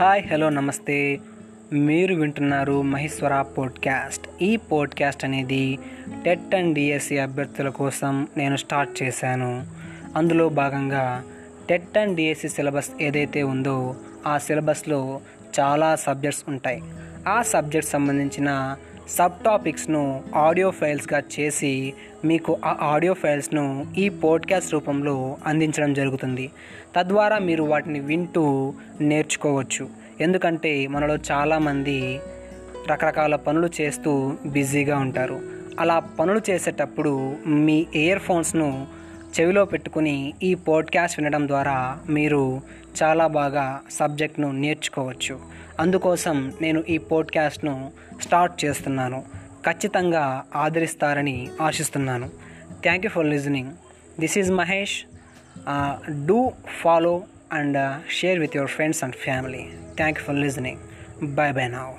Hi hello నమస్తే. మీరు వింటున్నారు మహేశ్వర పోడ్కాస్ట్. ఈ పోడ్కాస్ట్ అనేది టెట్ అండ్ డిఎస్సి అభ్యర్థుల కోసం నేను స్టార్ట్ చేశాను. అందులో భాగంగా టెట్ అండ్ డిఎస్సి సిలబస్ ఏదైతే ఉందో ఆ సిలబస్లో చాలా సబ్జెక్ట్స్ ఉంటాయి. ఆ సబ్జెక్ట్ సంబంధించిన సబ్ టాపిక్స్ను ఆడియో ఫైల్స్గా చేసి మీకు ఆ ఆడియో ఫైల్స్ను ఈ పోడ్కాస్ట్ రూపంలో అందించడం జరుగుతుంది. తద్వారా మీరు వాటిని వింటూ నేర్చుకోవచ్చు. ఎందుకంటే మనలో చాలామంది రకరకాల పనులు చేస్తూ బిజీగా ఉంటారు. అలా పనులు చేసేటప్పుడు మీ ఇయర్ ఫోన్స్ను చెవిలో పెట్టుకుని ఈ పాడ్కాస్ట్ వినడం ద్వారా మీరు చాలా బాగా సబ్జెక్ట్ను నేర్చుకోవచ్చు. అందుకోసం నేను ఈ పాడ్కాస్ట్ను స్టార్ట్ చేస్తున్నాను. ఖచ్చితంగా ఆదరిస్తారని ఆశిస్తున్నాను. Thank you for listening this is Mahesh do follow and share with your friends and family thank you for listening bye bye now